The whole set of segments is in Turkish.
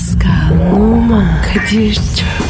Pascal, Oman, Kadir çok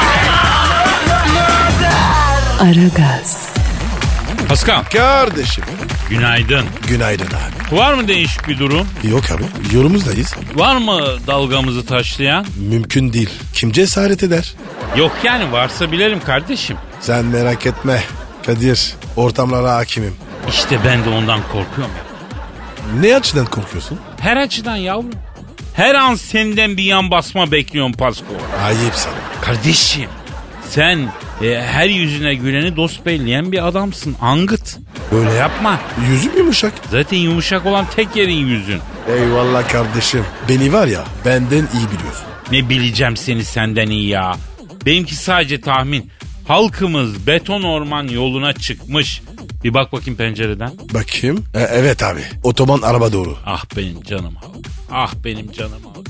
Aragaz, Paskal Kardeşim. günaydın. Günaydın abi. Var mı değişik bir durum? Yok abi. Yolumuzdayız. Var mı dalgamızı taşlayan? Mümkün değil. Kim cesaret eder? Yok yani varsa bilelim kardeşim. Sen merak etme. Kadir. Ortamlara hakimim. İşte ben de ondan korkuyorum. Ne açıdan korkuyorsun? Her açıdan yavrum. Her an senden bir yan basma bekliyorum Pasko. Ayıp sana. Kardeşim sen e, her yüzüne güleni dost belleyen bir adamsın. Angıt. Böyle yapma. Yüzüm yumuşak. Zaten yumuşak olan tek yerin yüzün. Eyvallah kardeşim. Beni var ya benden iyi biliyorsun. Ne bileceğim seni senden iyi ya. Benimki sadece tahmin. Halkımız beton orman yoluna çıkmış. Bir bak bakayım pencereden. Bakayım. E, evet abi. Otoban araba doğru. Ah benim canım halk. Ah benim canım halk.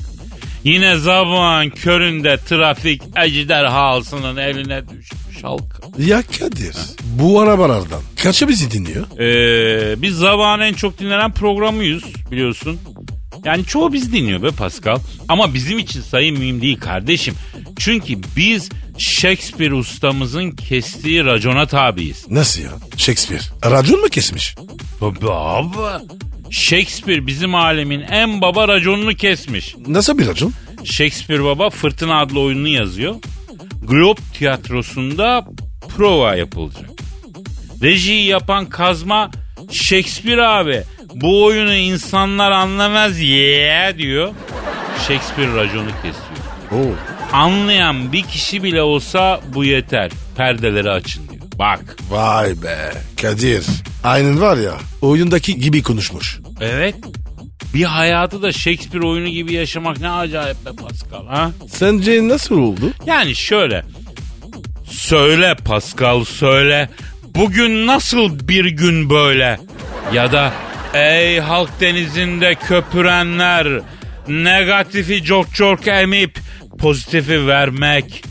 Yine zaman köründe trafik ejderhasının eline düşmüş halk. Ya Kadir. Bu arabalardan kaçı bizi dinliyor? Ee, biz zamanın en çok dinlenen programıyız biliyorsun. Yani çoğu biz dinliyor be Pascal. Ama bizim için sayı mühim değil kardeşim. Çünkü biz Shakespeare ustamızın kestiği racona tabiiz. Nasıl ya? Shakespeare. Racon mu kesmiş? Tabii abi. Shakespeare bizim alemin en baba raconunu kesmiş. Nasıl bir racon? Shakespeare Baba Fırtına adlı oyununu yazıyor. Globe tiyatrosunda prova yapılacak. Rejiyi yapan kazma Shakespeare abi. Bu oyunu insanlar anlamaz ye diyor. Shakespeare raconu kesiyor. Oo. Anlayan bir kişi bile olsa bu yeter. Perdeleri açın diyor. Bak. Vay be Kadir. Aynen var ya oyundaki gibi konuşmuş. Evet. Bir hayatı da Shakespeare oyunu gibi yaşamak ne acayip be Pascal ha? Sence nasıl oldu? Yani şöyle. Söyle Pascal söyle. Bugün nasıl bir gün böyle? Ya da ey halk denizinde köpürenler negatifi çok çok emip pozitifi vermek.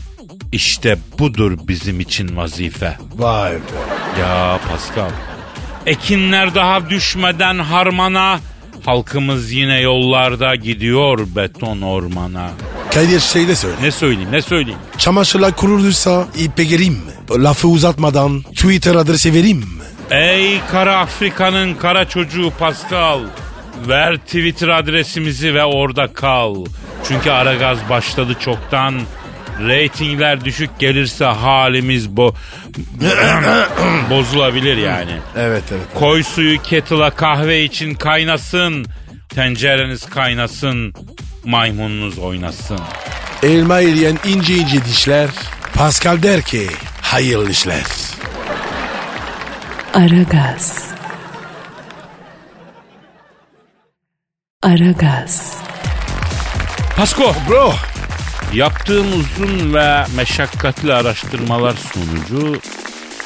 İşte budur bizim için vazife. Vay be. Ya Pascal. Ekinler daha düşmeden harmana. Halkımız yine yollarda gidiyor beton ormana. Kadir şey de söyle. Ne söyleyeyim ne söyleyeyim? Çamaşırlar kurulursa ipe gireyim mi? Lafı uzatmadan Twitter adresi vereyim mi? Ey kara Afrika'nın kara çocuğu Pascal. Ver Twitter adresimizi ve orada kal. Çünkü Aragaz başladı çoktan. Ratingler düşük gelirse halimiz bu bozulabilir yani. Evet evet. Koy suyu kettle'a kahve için kaynasın. Tencereniz kaynasın. Maymununuz oynasın. Elma yiyen ince ince dişler. Pascal der ki hayırlı işler. Aragaz. Aragaz, Pasko Bro. Yaptığım uzun ve meşakkatli araştırmalar sonucu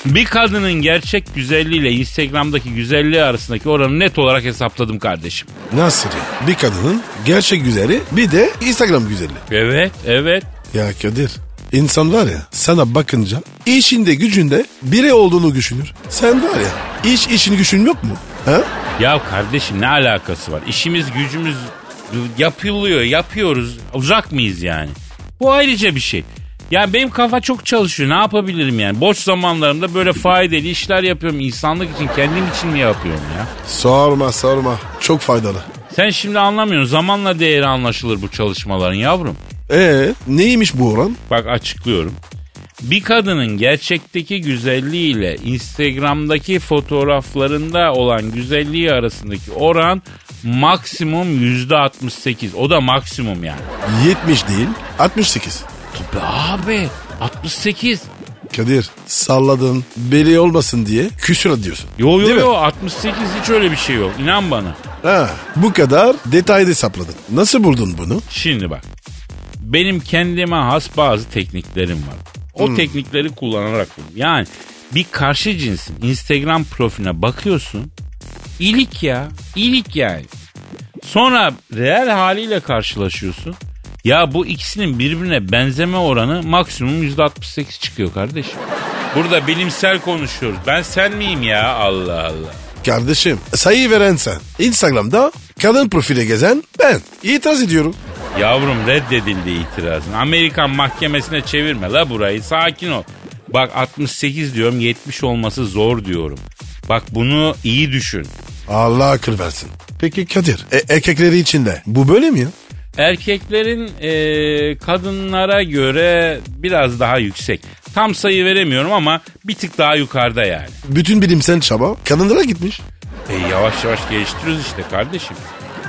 bir kadının gerçek güzelliğiyle Instagram'daki güzelliği arasındaki oranı net olarak hesapladım kardeşim. Nasıl ya? Bir kadının gerçek güzeli bir de Instagram güzeli. Evet, evet. Ya Kadir insan var ya sana bakınca işinde gücünde biri olduğunu düşünür. Sen var ya iş işin gücün yok mu? Ha? Ya kardeşim ne alakası var? İşimiz gücümüz yapılıyor, yapıyoruz. Uzak mıyız yani? Bu ayrıca bir şey. Yani benim kafa çok çalışıyor. Ne yapabilirim yani? Boş zamanlarımda böyle faydalı işler yapıyorum. İnsanlık için, kendim için mi yapıyorum ya? Sorma sorma çok faydalı. Sen şimdi anlamıyorsun. Zamanla değeri anlaşılır bu çalışmaların yavrum. Ee neymiş bu oran? Bak açıklıyorum. Bir kadının gerçekteki güzelliğiyle Instagram'daki fotoğraflarında olan güzelliği arasındaki oran maksimum yüzde 68. O da maksimum yani. 70 değil 68. Tabii abi 68. Kadir salladın beli olmasın diye küsür diyorsun. Yo yo Değil mi? yo 68 hiç öyle bir şey yok. İnan bana. Ha, bu kadar detaylı hesapladın. Nasıl buldun bunu? Şimdi bak. benim kendime has bazı tekniklerim var. O teknikleri kullanarak yani bir karşı cinsin Instagram profiline bakıyorsun. İlik ya. ilik yani. Sonra real haliyle karşılaşıyorsun. Ya bu ikisinin birbirine benzeme oranı maksimum %68 çıkıyor kardeşim. Burada bilimsel konuşuyoruz. Ben sen miyim ya? Allah Allah. Kardeşim sayı veren sen. Instagram'da kadın profile gezen ben. İtiraz ediyorum. Yavrum reddedildi itirazın. Amerikan mahkemesine çevirme la burayı. Sakin ol. Bak 68 diyorum 70 olması zor diyorum. Bak bunu iyi düşün. Allah akıl versin. Peki Kadir e, erkekleri içinde bu böyle mi ya? Erkeklerin e, kadınlara göre biraz daha yüksek. Tam sayı veremiyorum ama bir tık daha yukarıda yani. Bütün bilimsel çaba kadınlara gitmiş. E, yavaş yavaş geliştiriyoruz işte kardeşim.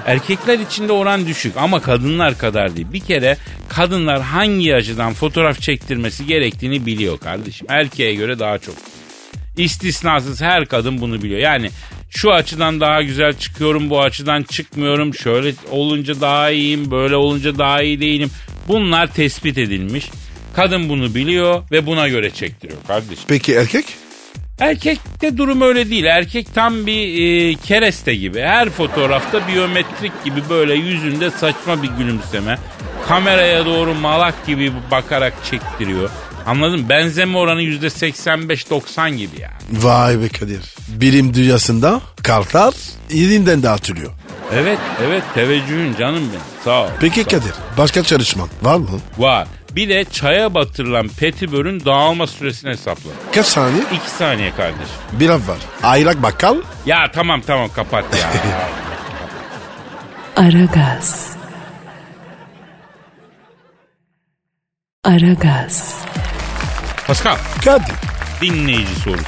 Erkekler içinde oran düşük ama kadınlar kadar değil. Bir kere kadınlar hangi açıdan fotoğraf çektirmesi gerektiğini biliyor kardeşim. Erkeğe göre daha çok. İstisnasız her kadın bunu biliyor. Yani şu açıdan daha güzel çıkıyorum, bu açıdan çıkmıyorum. Şöyle olunca daha iyiyim, böyle olunca daha iyi değilim. Bunlar tespit edilmiş. Kadın bunu biliyor ve buna göre çektiriyor kardeşim. Peki erkek? Erkekte durum öyle değil. Erkek tam bir e, kereste gibi. Her fotoğrafta biyometrik gibi böyle yüzünde saçma bir gülümseme. Kameraya doğru malak gibi bakarak çektiriyor. Anladın Benzeme oranı yüzde 85-90 gibi yani. Vay be Kadir. Bilim dünyasında kartlar yerinden dağıtılıyor. Evet evet teveccühün canım benim. Sağ ol. Peki sağ ol. Kadir başka çalışman var mı? Var. Bir de çaya batırılan petibörün dağılma süresini hesapla. Kaç saniye? 2 saniye kardeşim. Bir hafta var. Aylak bakkal Ya tamam tamam kapat ya. Aragaz. Aragaz. Pascal Kadir. dinleyici sorusu.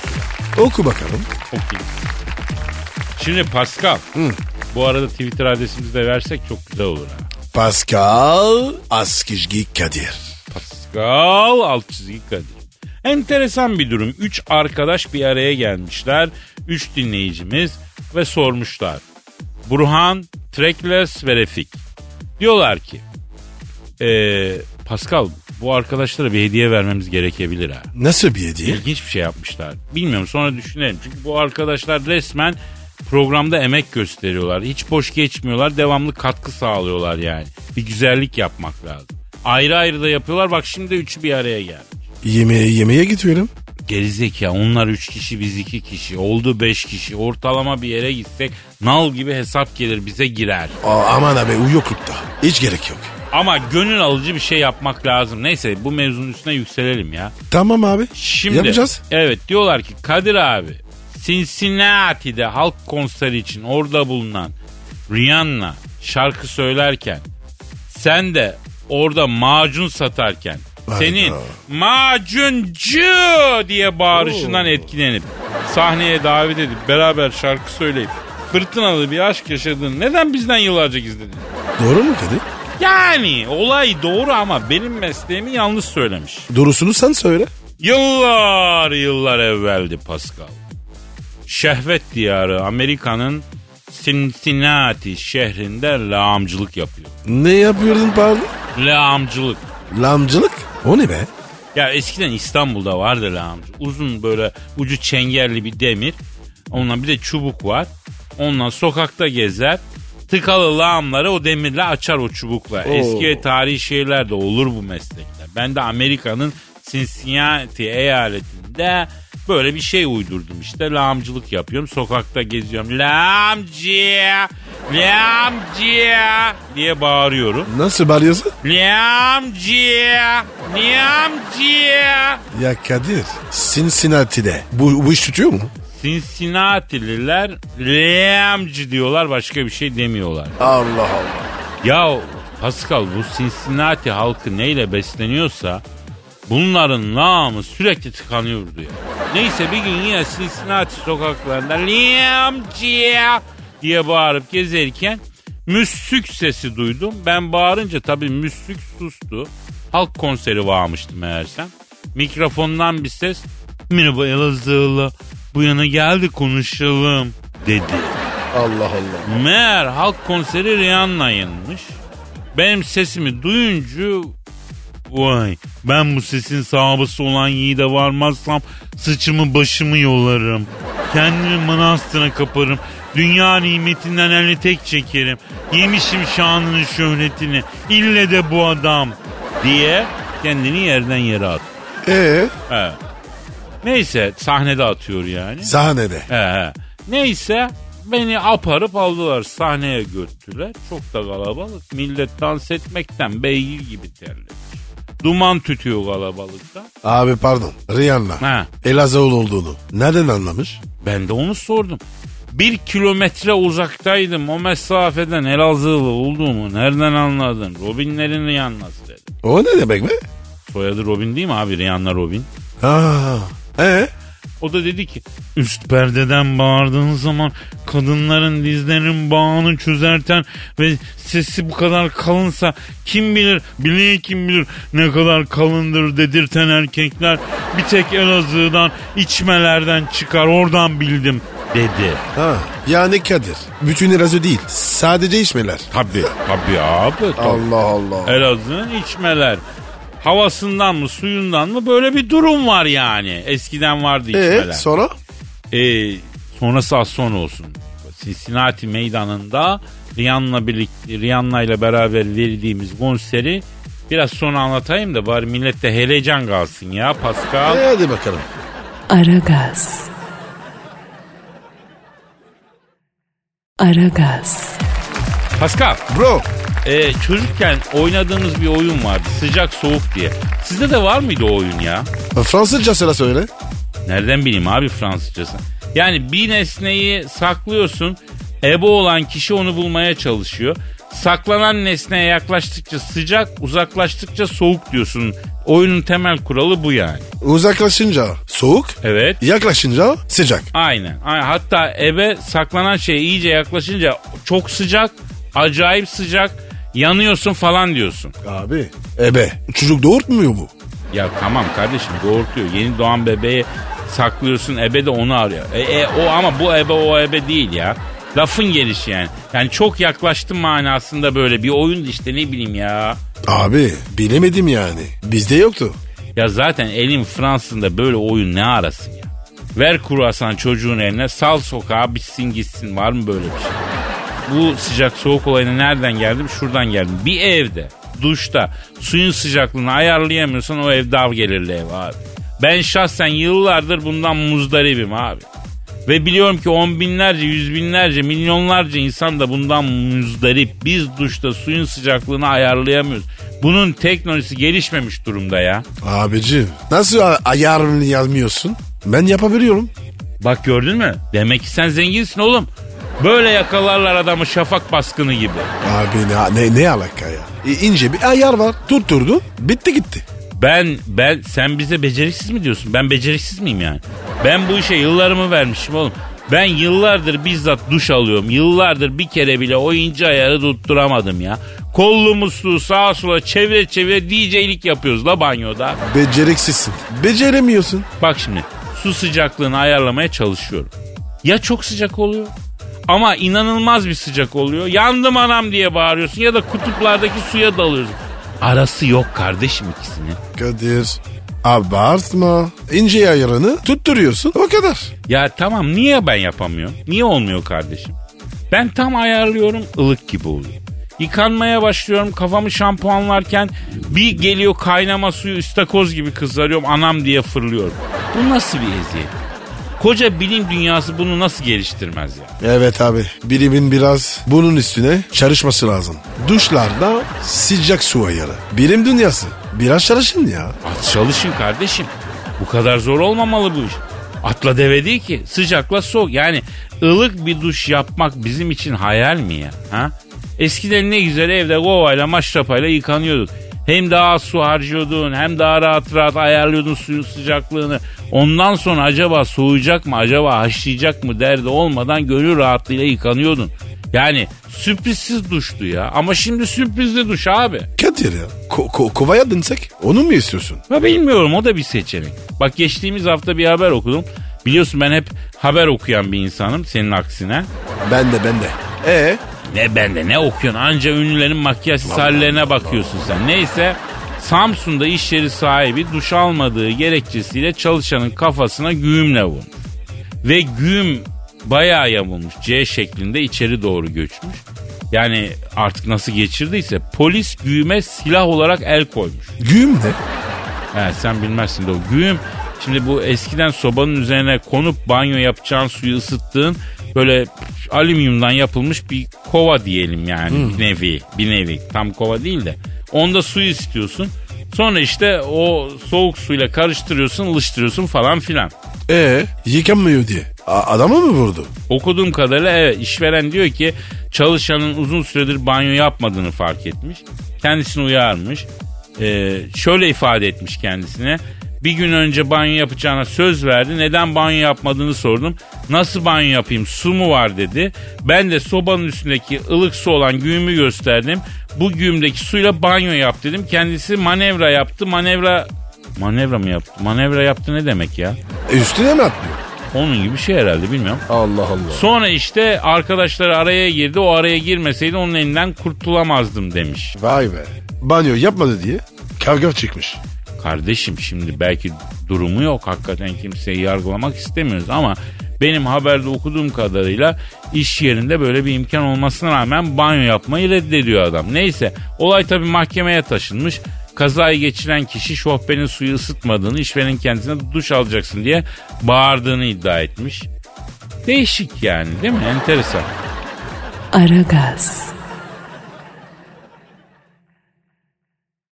Oku bakalım. Okey. Şimdi Pascal. Bu arada Twitter adresimizi de versek çok güzel olur ha. Pascal Askizgi Kadir. Pascal alt çizgi Kadir. Enteresan bir durum. Üç arkadaş bir araya gelmişler. Üç dinleyicimiz ve sormuşlar. Burhan, Trekles ve Refik. Diyorlar ki eee, Pascal bu arkadaşlara bir hediye vermemiz gerekebilir ha. Nasıl bir hediye? İlginç bir şey yapmışlar. Bilmiyorum sonra düşünelim. Çünkü bu arkadaşlar resmen programda emek gösteriyorlar. Hiç boş geçmiyorlar. Devamlı katkı sağlıyorlar yani. Bir güzellik yapmak lazım. Ayrı ayrı da yapıyorlar. Bak şimdi üçü bir araya geldi. Yemeğe yemeğe gidiyorum. Gerizekalı onlar üç kişi biz iki kişi. Oldu beş kişi. Ortalama bir yere gitsek nal gibi hesap gelir bize girer. Aa, aman abi uyuyoklukta. Hiç gerek yok. Ama gönül alıcı bir şey yapmak lazım. Neyse bu mevzunun üstüne yükselelim ya. Tamam abi. Şimdi Yapacağız. evet diyorlar ki Kadir abi Cincinnati'de halk konseri için orada bulunan Rihanna şarkı söylerken sen de orada macun satarken senin macuncu diye bağırışından etkilenip sahneye davet edip beraber şarkı söyleyip fırtınalı bir aşk yaşadığını neden bizden yıllarca gizledin? Doğru mu Kadir? Yani olay doğru ama benim mesleğimi yanlış söylemiş. Doğrusunu sen söyle. Yıllar yıllar evveldi Pascal. Şehvet diyarı Amerika'nın Cincinnati şehrinde lağımcılık yapıyor. Ne yapıyordun pardon? Lağımcılık. Lamcılık? O ne be? Ya eskiden İstanbul'da vardı lağımcı. Uzun böyle ucu çengelli bir demir. Ondan bir de çubuk var. Ondan sokakta gezer. Tıkalı lağımları o demirle açar o çubukla. Oo. Eski ve tarihi şehirlerde olur bu meslekler. Ben de Amerika'nın Cincinnati eyaletinde böyle bir şey uydurdum işte. Lağımcılık yapıyorum. Sokakta geziyorum. Lağımcı, lağımcı diye bağırıyorum. Nasıl bağırıyorsun? Lağımcı, lağımcı. Ya Kadir Cincinnati'de bu, bu iş tutuyor mu? Cincinnati'liler lağımcı diyorlar başka bir şey demiyorlar. Allah Allah. Ya Pascal bu Cincinnati halkı neyle besleniyorsa bunların lağımı sürekli tıkanıyordu ya. Neyse bir gün yine Cincinnati sokaklarında lağımcı diye bağırıp gezerken müslük sesi duydum. Ben bağırınca tabii müslük sustu. Halk konseri varmıştı meğersem. Mikrofondan bir ses merhaba Elazığlı bu yana geldi konuşalım dedi. Allah Allah. Meğer halk konseri Rihanna'yınmış. Benim sesimi duyunca Vay ben bu sesin sahabısı olan yiğide varmazsam sıçımı başımı yolarım. Kendimi manastıra kaparım. Dünya nimetinden elini tek çekerim. Yemişim şanının şöhretini. İlle de bu adam diye kendini yerden yere at. Ee, He. Neyse sahnede atıyor yani. sahnede. He, he. Neyse beni aparıp aldılar sahneye götürdüler. Çok da kalabalık. Millet dans etmekten beygir gibi terlemiş. Duman tütüyor kalabalıkta. Abi pardon. Rihanna. Ha. Elazığlı olduğunu. Nereden anlamış? Ben de onu sordum. Bir kilometre uzaktaydım. O mesafeden Elazığlı olduğumu nereden anladın? Robinlerin Rihanna'sı dedi. O ne demek be? Soyadı Robin değil mi abi? Rihanna Robin. Ha. Ee? O da dedi ki üst perdeden bağırdığın zaman kadınların dizlerinin bağını çözerten ve sesi bu kadar kalınsa kim bilir bileği kim bilir ne kadar kalındır dedirten erkekler bir tek Elazığ'dan içmelerden çıkar oradan bildim dedi. Ha. Yani Kadir. Bütün Elazığ değil. Sadece içmeler. Tabii tabii abi. Tabii. Allah Allah. Elazığ'ın içmeler. Havasından mı suyundan mı böyle bir durum var yani. Eskiden vardı içmeler. Ee, sonra? Ee, sonrası az sonra olsun. Cincinnati meydanında Rihanna birlikte Rihanna ile beraber verdiğimiz konseri biraz sonra anlatayım da bari millette heyecan kalsın ya Pascal. Ee, hadi bakalım. Aragaz. Aragaz. Pascal Bro. E, çocukken oynadığımız bir oyun vardı sıcak soğuk diye. Sizde de var mıydı o oyun ya? Fransızca sıra söyle. Nereden bileyim abi Fransızcası? Yani bir nesneyi saklıyorsun. Ebe olan kişi onu bulmaya çalışıyor. Saklanan nesneye yaklaştıkça sıcak, uzaklaştıkça soğuk diyorsun. Oyunun temel kuralı bu yani. Uzaklaşınca soğuk. Evet. Yaklaşınca sıcak. Aynen. Aynen. Hatta ebe saklanan şeye iyice yaklaşınca çok sıcak, acayip sıcak, yanıyorsun falan diyorsun. Abi. Ebe. Çocuk doğurtmuyor mu? Ya tamam kardeşim doğurtuyor. Yeni doğan bebeği saklıyorsun ebe de onu arıyor. E, e, o ama bu ebe o ebe değil ya. Lafın gelişi yani. Yani çok yaklaştım manasında böyle bir oyun işte ne bileyim ya. Abi bilemedim yani. Bizde yoktu. Ya zaten elin Fransızında böyle oyun ne arasın ya. Ver kruvasan çocuğun eline sal sokağa bitsin gitsin var mı böyle bir şey? Bu sıcak soğuk olayına nereden geldim? Şuradan geldim. Bir evde duşta suyun sıcaklığını ayarlayamıyorsan o ev dav gelirli ev abi. Ben şahsen yıllardır bundan muzdaribim abi. Ve biliyorum ki on binlerce, yüz binlerce, milyonlarca insan da bundan muzdarip. Biz duşta suyun sıcaklığını ayarlayamıyoruz. Bunun teknolojisi gelişmemiş durumda ya. Abicim nasıl ayarını yazmıyorsun? Ben yapabiliyorum. Bak gördün mü? Demek ki sen zenginsin oğlum. Böyle yakalarlar adamı şafak baskını gibi. Abi ne, ne, ne alaka ya? E, ince bir ayar var. Tutturdu. Bitti gitti. Ben ben sen bize beceriksiz mi diyorsun? Ben beceriksiz miyim yani? Ben bu işe yıllarımı vermişim oğlum. Ben yıllardır bizzat duş alıyorum. Yıllardır bir kere bile o ince ayarı tutturamadım ya. Kollu musluğu sağa sola çevire çevire DJ'lik yapıyoruz la banyoda. Beceriksizsin. Beceremiyorsun. Bak şimdi su sıcaklığını ayarlamaya çalışıyorum. Ya çok sıcak oluyor ama inanılmaz bir sıcak oluyor. Yandım anam diye bağırıyorsun ya da kutuplardaki suya dalıyorsun. Arası yok kardeşim ikisinin. Kadir abartma. İnce ayarını tutturuyorsun o kadar. Ya tamam niye ben yapamıyorum? Niye olmuyor kardeşim? Ben tam ayarlıyorum ılık gibi oluyor. Yıkanmaya başlıyorum kafamı şampuanlarken bir geliyor kaynama suyu istakoz gibi kızarıyorum anam diye fırlıyorum. Bu nasıl bir eziyet? Koca bilim dünyası bunu nasıl geliştirmez ya? Evet abi bilimin biraz bunun üstüne çalışması lazım. Duşlarda sıcak su ayarı. Bilim dünyası. Biraz çalışın ya. At çalışın kardeşim. Bu kadar zor olmamalı bu iş. Atla deve değil ki. Sıcakla soğuk. Yani ılık bir duş yapmak bizim için hayal mi ya? Ha? Eskiden ne güzel evde kovayla maşrapayla yıkanıyorduk. Hem daha az su harcıyordun hem daha rahat rahat ayarlıyordun suyun sıcaklığını. Ondan sonra acaba soğuyacak mı acaba haşlayacak mı derdi olmadan gönül rahatlığıyla yıkanıyordun. Yani sürprizsiz duştu ya. Ama şimdi sürprizli duş abi. Kadir ya. Ko- ko- kovaya dönsek onu mu istiyorsun? Ya bilmiyorum o da bir seçenek. Bak geçtiğimiz hafta bir haber okudum. Biliyorsun ben hep haber okuyan bir insanım senin aksine. Ben de ben de. E Ne bende ne okuyorsun anca ünlülerin makyaj hallerine bakıyorsun sen. Neyse Samsun'da iş yeri sahibi duş almadığı gerekçesiyle çalışanın kafasına güğümle vurmuş. Ve güğüm bayağı yamulmuş. C şeklinde içeri doğru göçmüş. Yani artık nasıl geçirdiyse polis güğüme silah olarak el koymuş. Güğüm ne? He, sen bilmezsin de o güğüm. Şimdi bu eskiden sobanın üzerine konup banyo yapacağın suyu ısıttığın böyle alüminyumdan yapılmış bir kova diyelim yani bir nevi bir nevi tam kova değil de onda su istiyorsun sonra işte o soğuk suyla karıştırıyorsun ılıştırıyorsun falan filan. Ee yıkanmıyor diye. A- adamı mı vurdu? Okuduğum kadarıyla evet işveren diyor ki çalışanın uzun süredir banyo yapmadığını fark etmiş. Kendisini uyarmış. Ee, şöyle ifade etmiş kendisine. Bir gün önce banyo yapacağına söz verdi. Neden banyo yapmadığını sordum. Nasıl banyo yapayım su mu var dedi. Ben de sobanın üstündeki ılık su olan güğümü gösterdim. Bu güğümdeki suyla banyo yap dedim. Kendisi manevra yaptı. Manevra manevra mı yaptı? Manevra yaptı ne demek ya? Üstüne mi atlıyor? Onun gibi bir şey herhalde bilmiyorum. Allah Allah. Sonra işte arkadaşları araya girdi. O araya girmeseydi onun elinden kurtulamazdım demiş. Vay be. Banyo yapmadı diye kavga çıkmış. Kardeşim şimdi belki durumu yok. Hakikaten kimseyi yargılamak istemiyoruz ama benim haberde okuduğum kadarıyla iş yerinde böyle bir imkan olmasına rağmen banyo yapmayı reddediyor adam. Neyse olay tabii mahkemeye taşınmış. Kazayı geçiren kişi şofbenin suyu ısıtmadığını, işverenin kendisine duş alacaksın diye bağırdığını iddia etmiş. Değişik yani değil mi? Enteresan. Aragaz.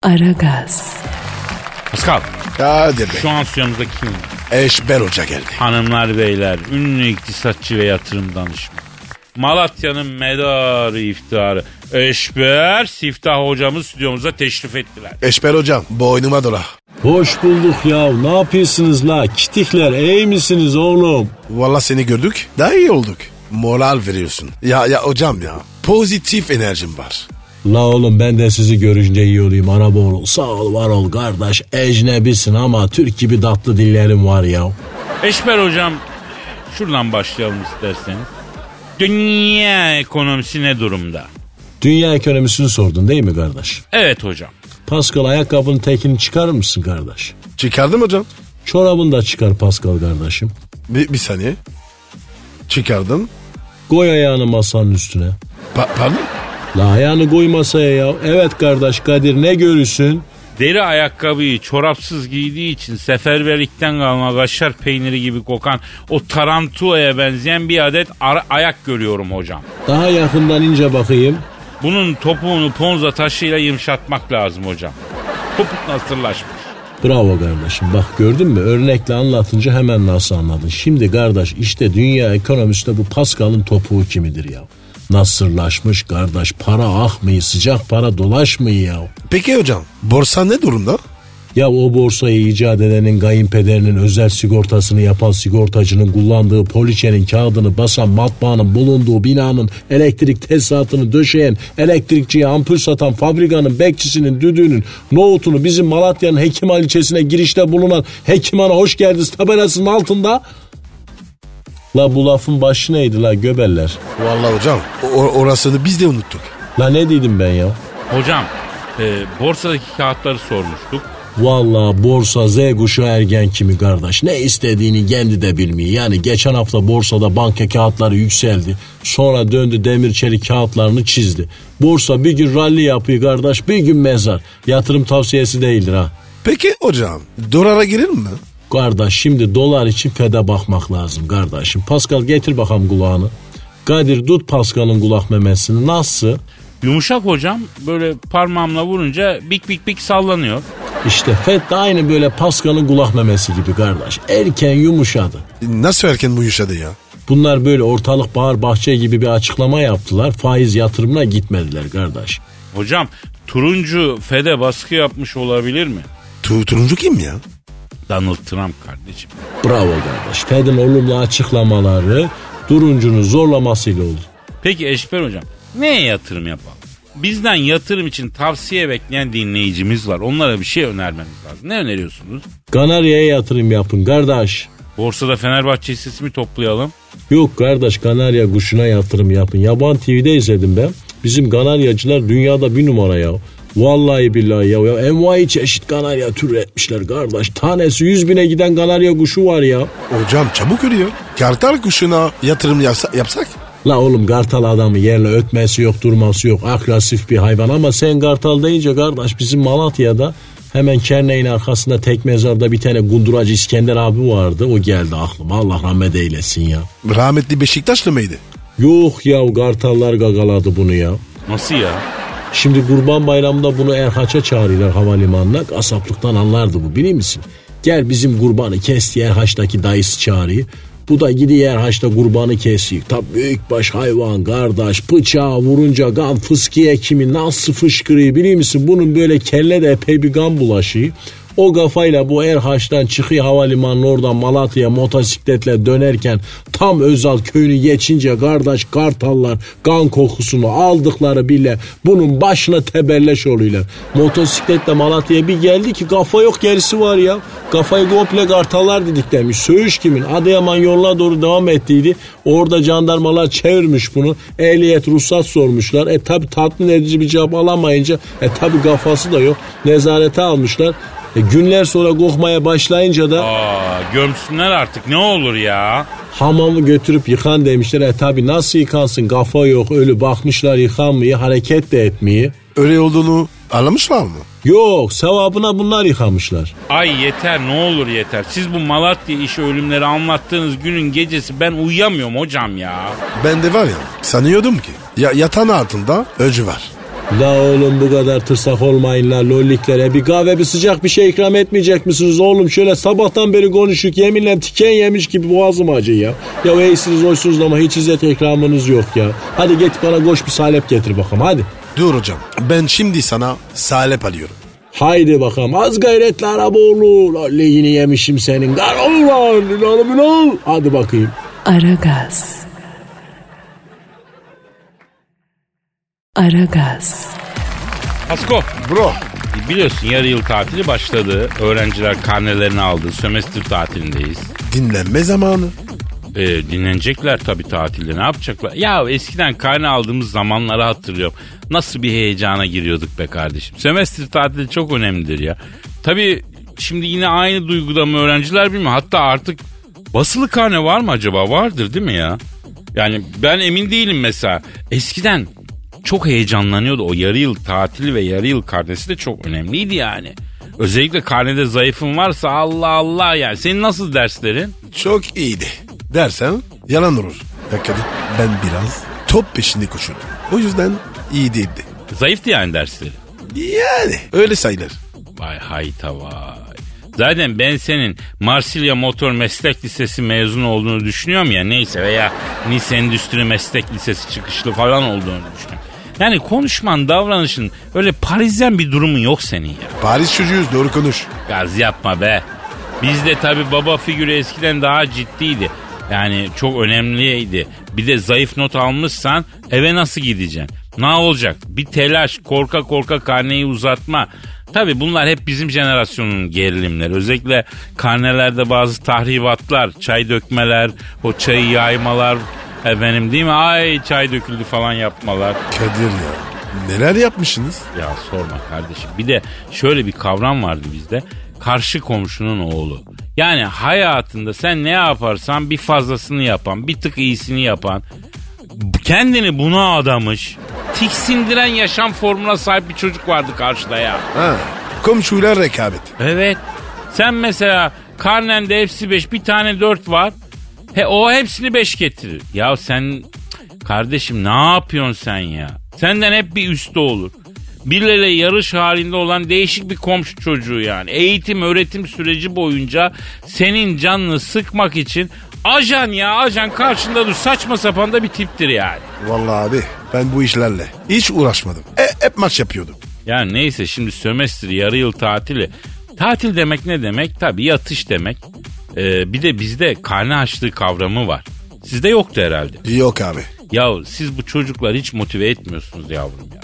Aragaz. Pascal Hadi be. şu an stüdyomuzda kim var? Eşber Hoca geldi. Hanımlar beyler ünlü iktisatçı ve yatırım danışmanı. Malatya'nın medarı iftiharı Eşber Siftah hocamız stüdyomuza teşrif ettiler. Eşber Hocam boynuma dola. Hoş bulduk ya. Ne yapıyorsunuz la? Kitikler iyi misiniz oğlum? Valla seni gördük daha iyi olduk. Moral veriyorsun. Ya ya hocam ya pozitif enerjim var. La oğlum ben de sizi görünce iyi olayım Araboğlu. Sağ ol var ol kardeş. Ecnebisin ama Türk gibi tatlı dillerim var ya. Eşber hocam şuradan başlayalım isterseniz. Dünya ekonomisi ne durumda? Dünya ekonomisini sordun değil mi kardeş? Evet hocam. Pascal ayakkabının tekini çıkarır mısın kardeş? Çıkardım hocam. Çorabını da çıkar Pascal kardeşim. Bir, bir saniye. Çıkardım. Koy ayağını masanın üstüne. Pa- pardon? La ayağını koy masaya ya. Evet kardeş Kadir ne görürsün? Deri ayakkabıyı çorapsız giydiği için seferberlikten kalma kaşar peyniri gibi kokan o tarantulaya benzeyen bir adet ayak görüyorum hocam. Daha yakından ince bakayım. Bunun topuğunu ponza taşıyla yumuşatmak lazım hocam. Topuk nasırlaşmış. Bravo kardeşim. Bak gördün mü? Örnekle anlatınca hemen nasıl anladın. Şimdi kardeş işte dünya ekonomisinde bu Pascal'ın topuğu kimidir ya? Nasırlaşmış kardeş. Para akmıyor. Sıcak para dolaşmıyor ya. Peki hocam borsa ne durumda? Ya o borsayı icat edenin kayınpederinin özel sigortasını yapan sigortacının kullandığı poliçenin kağıdını basan matbaanın bulunduğu binanın elektrik tesisatını döşeyen elektrikçiye ampul satan fabrikanın bekçisinin düdüğünün nohutunu bizim Malatya'nın Hekimal ilçesine girişte bulunan Hekiman'a hoş geldiniz tabelasının altında La bu lafın başı neydi la göbeller? Vallahi hocam o- orasını biz de unuttuk. La ne dedim ben ya? Hocam e, borsadaki kağıtları sormuştuk. Vallahi borsa Z kuşağı ergen kimi kardeş. Ne istediğini kendi de bilmiyor. Yani geçen hafta borsada banka kağıtları yükseldi. Sonra döndü demir çelik kağıtlarını çizdi. Borsa bir gün ralli yapıyor kardeş bir gün mezar. Yatırım tavsiyesi değildir ha. Peki hocam dolara girir mi? Kardeş şimdi dolar için fede bakmak lazım kardeşim. Pascal getir bakalım kulağını. Kadir tut Pascal'ın kulak memesini. Nasıl? Yumuşak hocam böyle parmağımla vurunca bik bik bik sallanıyor. İşte FED de aynı böyle Pascal'ın kulak memesi gibi kardeş. Erken yumuşadı. Nasıl erken bu yaşadı ya? Bunlar böyle ortalık bahar bahçe gibi bir açıklama yaptılar. Faiz yatırımına gitmediler kardeş. Hocam turuncu Fed'e baskı yapmış olabilir mi? Tu turuncu kim ya? Donald Trump kardeşim. Bravo kardeş. Fed'in olumlu açıklamaları duruncunun zorlamasıyla oldu. Peki Eşber hocam neye yatırım yapalım? Bizden yatırım için tavsiye bekleyen dinleyicimiz var. Onlara bir şey önermemiz lazım. Ne öneriyorsunuz? Kanarya'ya yatırım yapın kardeş. Borsada Fenerbahçe hissesi mi toplayalım? Yok kardeş Kanarya kuşuna yatırım yapın. Yaban TV'de izledim ben. Bizim Kanaryacılar dünyada bir numara ya. Vallahi billahi ya. ya envai çeşit kanarya türü etmişler kardeş. Tanesi yüz bine giden kanarya kuşu var ya. Hocam çabuk ölüyor. Kartal kuşuna yatırım yapsa- yapsak? La oğlum kartal adamı yerle ötmesi yok durması yok. Agresif bir hayvan ama sen kartal deyince kardeş bizim Malatya'da hemen Kerneğin arkasında tek mezarda bir tane gunduracı İskender abi vardı. O geldi aklıma Allah rahmet eylesin ya. Rahmetli Beşiktaşlı mıydı? Yok ya kartallar gagaladı bunu ya. Nasıl ya? Şimdi kurban bayramında bunu Erhaç'a çağırıyorlar havalimanına. Kasaplıktan anlardı bu biliyor musun? Gel bizim kurbanı kes Erhaç'taki dayısı çağırıyor. Bu da gidiyor Erhaç'ta kurbanı kesiyor. Tabi büyükbaş hayvan kardeş bıçağı vurunca kan fıskiye kimi nasıl fışkırıyor biliyor musun? Bunun böyle kelle de epey bir kan bulaşıyor. O kafayla bu Erhaç'tan çıkıyor havalimanına oradan Malatya'ya motosikletle dönerken tam Özal köyünü geçince kardeş kartallar kan kokusunu aldıkları bile bunun başına tebelleş oluyorlar. Motosikletle Malatya'ya bir geldi ki kafa yok gerisi var ya. Kafayı komple kartallar dedik demiş. Söğüş kimin? Adıyaman yoluna doğru devam ettiydi. Orada jandarmalar çevirmiş bunu. Ehliyet ruhsat sormuşlar. E tabi tatmin edici bir cevap alamayınca e tabi kafası da yok. Nezarete almışlar. E, günler sonra kokmaya başlayınca da Aa, gömsünler artık ne olur ya. hamamı götürüp yıkan demişler. E tabi nasıl yıkansın kafa yok ölü bakmışlar yıkanmıyor hareket de etmiyor. Öyle olduğunu anlamışlar mı? Yok sevabına bunlar yıkamışlar. Ay yeter ne olur yeter. Siz bu Malatya işi ölümleri anlattığınız günün gecesi ben uyuyamıyorum hocam ya. Ben de var ya sanıyordum ki ya yatan altında öcü var. La oğlum bu kadar tırsak olmayın la lolliklere. Bir kahve bir sıcak bir şey ikram etmeyecek misiniz oğlum? Şöyle sabahtan beri konuşuk yeminle tiken yemiş gibi boğazım acı ya. Ya iyisiniz hoşsunuz ama hiç izzet ikramınız yok ya. Hadi git bana koş bir salep getir bakalım hadi. Dur hocam ben şimdi sana salep alıyorum. Haydi bakalım az gayretli araba olur. Lolliğini yemişim senin. Gar ulan. Hadi bakayım. Aragaz. Aragaz. Pasko Bro biliyorsun yarı yıl tatili başladı. Öğrenciler karnelerini aldı. Sömestr tatilindeyiz. dinlenme zamanı. Ee, dinlenecekler tabii tatilde ne yapacaklar? Ya eskiden karne aldığımız zamanları hatırlıyorum. Nasıl bir heyecana giriyorduk be kardeşim. Sömestr tatili çok önemlidir ya. Tabii şimdi yine aynı duyguda mı öğrenciler bilmiyorum. Hatta artık basılı karne var mı acaba? Vardır değil mi ya? Yani ben emin değilim mesela. Eskiden çok heyecanlanıyordu. O yarı yıl tatili ve yarı yıl karnesi de çok önemliydi yani. Özellikle karnede zayıfın varsa Allah Allah yani. Senin nasıl derslerin? Çok iyiydi. Dersen yalan olur. Kadir ben biraz top peşinde koşuyordum. O yüzden iyi değildi. Zayıftı yani dersleri. Yani öyle sayılır. Vay hayta vay. Zaten ben senin Marsilya Motor Meslek Lisesi mezunu olduğunu düşünüyorum ya neyse veya Nice Endüstri Meslek Lisesi çıkışlı falan olduğunu düşünüyorum. Yani konuşman, davranışın öyle Parisyen bir durumun yok senin ya. Paris çocuğuyuz doğru konuş. Gaz yapma be. Bizde tabi baba figürü eskiden daha ciddiydi. Yani çok önemliydi. Bir de zayıf not almışsan eve nasıl gideceksin? Ne olacak? Bir telaş, korka korka karneyi uzatma. Tabi bunlar hep bizim jenerasyonun gerilimleri. Özellikle karnelerde bazı tahribatlar, çay dökmeler, o çayı yaymalar, efendim değil mi? Ay çay döküldü falan yapmalar. Kadir ya neler yapmışsınız? Ya sorma kardeşim. Bir de şöyle bir kavram vardı bizde. Karşı komşunun oğlu. Yani hayatında sen ne yaparsan bir fazlasını yapan, bir tık iyisini yapan, kendini buna adamış, tiksindiren yaşam formuna sahip bir çocuk vardı karşıda ya. Ha, komşuyla rekabet. Evet. Sen mesela karnende hepsi 5 bir tane 4 var. He, o hepsini 5 getirir. Ya sen kardeşim ne yapıyorsun sen ya? Senden hep bir üstte olur. Birileriyle yarış halinde olan değişik bir komşu çocuğu yani. Eğitim öğretim süreci boyunca senin canını sıkmak için ajan ya ajan karşında dur saçma sapan da bir tiptir yani. Vallahi abi ben bu işlerle hiç uğraşmadım. E, hep maç yapıyordum. Yani neyse şimdi sömestr yarı yıl tatili. Tatil demek ne demek? Tabii yatış demek. Ee, bir de bizde karne açlığı kavramı var. Sizde yoktu herhalde. Yok abi. Ya siz bu çocuklar hiç motive etmiyorsunuz yavrum ya.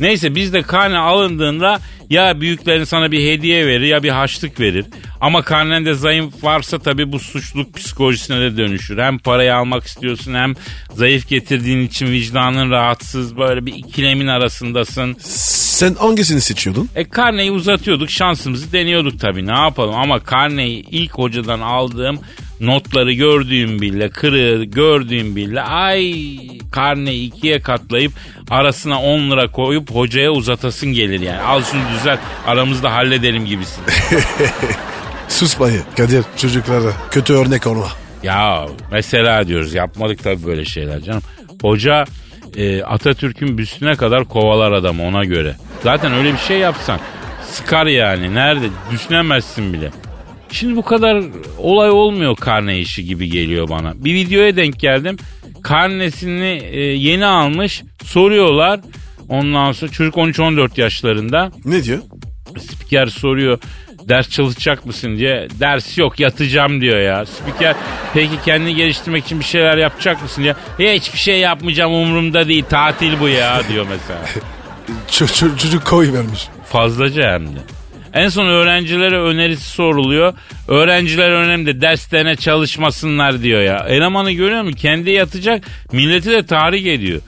Neyse bizde karne alındığında ya büyüklerin sana bir hediye verir ya bir haçlık verir. Ama karnende zayıf varsa tabii bu suçluluk psikolojisine de dönüşür. Hem parayı almak istiyorsun hem zayıf getirdiğin için vicdanın rahatsız böyle bir ikilemin arasındasın. Sen hangisini seçiyordun? E karneyi uzatıyorduk şansımızı deniyorduk tabii ne yapalım ama karneyi ilk hocadan aldığım notları gördüğüm bile kırığı gördüğüm bile ay karneyi ikiye katlayıp arasına 10 lira koyup hocaya uzatasın gelir yani. Al şunu düzelt aramızda halledelim gibisin. Sus bayı. Kadir çocuklara kötü örnek olma. ya mesela diyoruz yapmadık tabii böyle şeyler canım. Hoca e, Atatürk'ün büstüne kadar kovalar adamı ona göre. Zaten öyle bir şey yapsan sıkar yani. Nerede? Düşünemezsin bile. Şimdi bu kadar olay olmuyor karne işi gibi geliyor bana. Bir videoya denk geldim. Karnesini e, yeni almış. Soruyorlar. Ondan sonra çocuk 13-14 yaşlarında. Ne diyor? Spiker soruyor ders çalışacak mısın diye. Ders yok yatacağım diyor ya. Spiker peki kendini geliştirmek için bir şeyler yapacak mısın diye. Hiçbir şey yapmayacağım umurumda değil tatil bu ya diyor mesela. Ç- ç- çocuk koy vermiş. Fazlaca hem de. En son öğrencilere önerisi soruluyor. Öğrenciler önemli derslerine çalışmasınlar diyor ya. Elemanı görüyor musun? Kendi yatacak milleti de tahrik ediyor.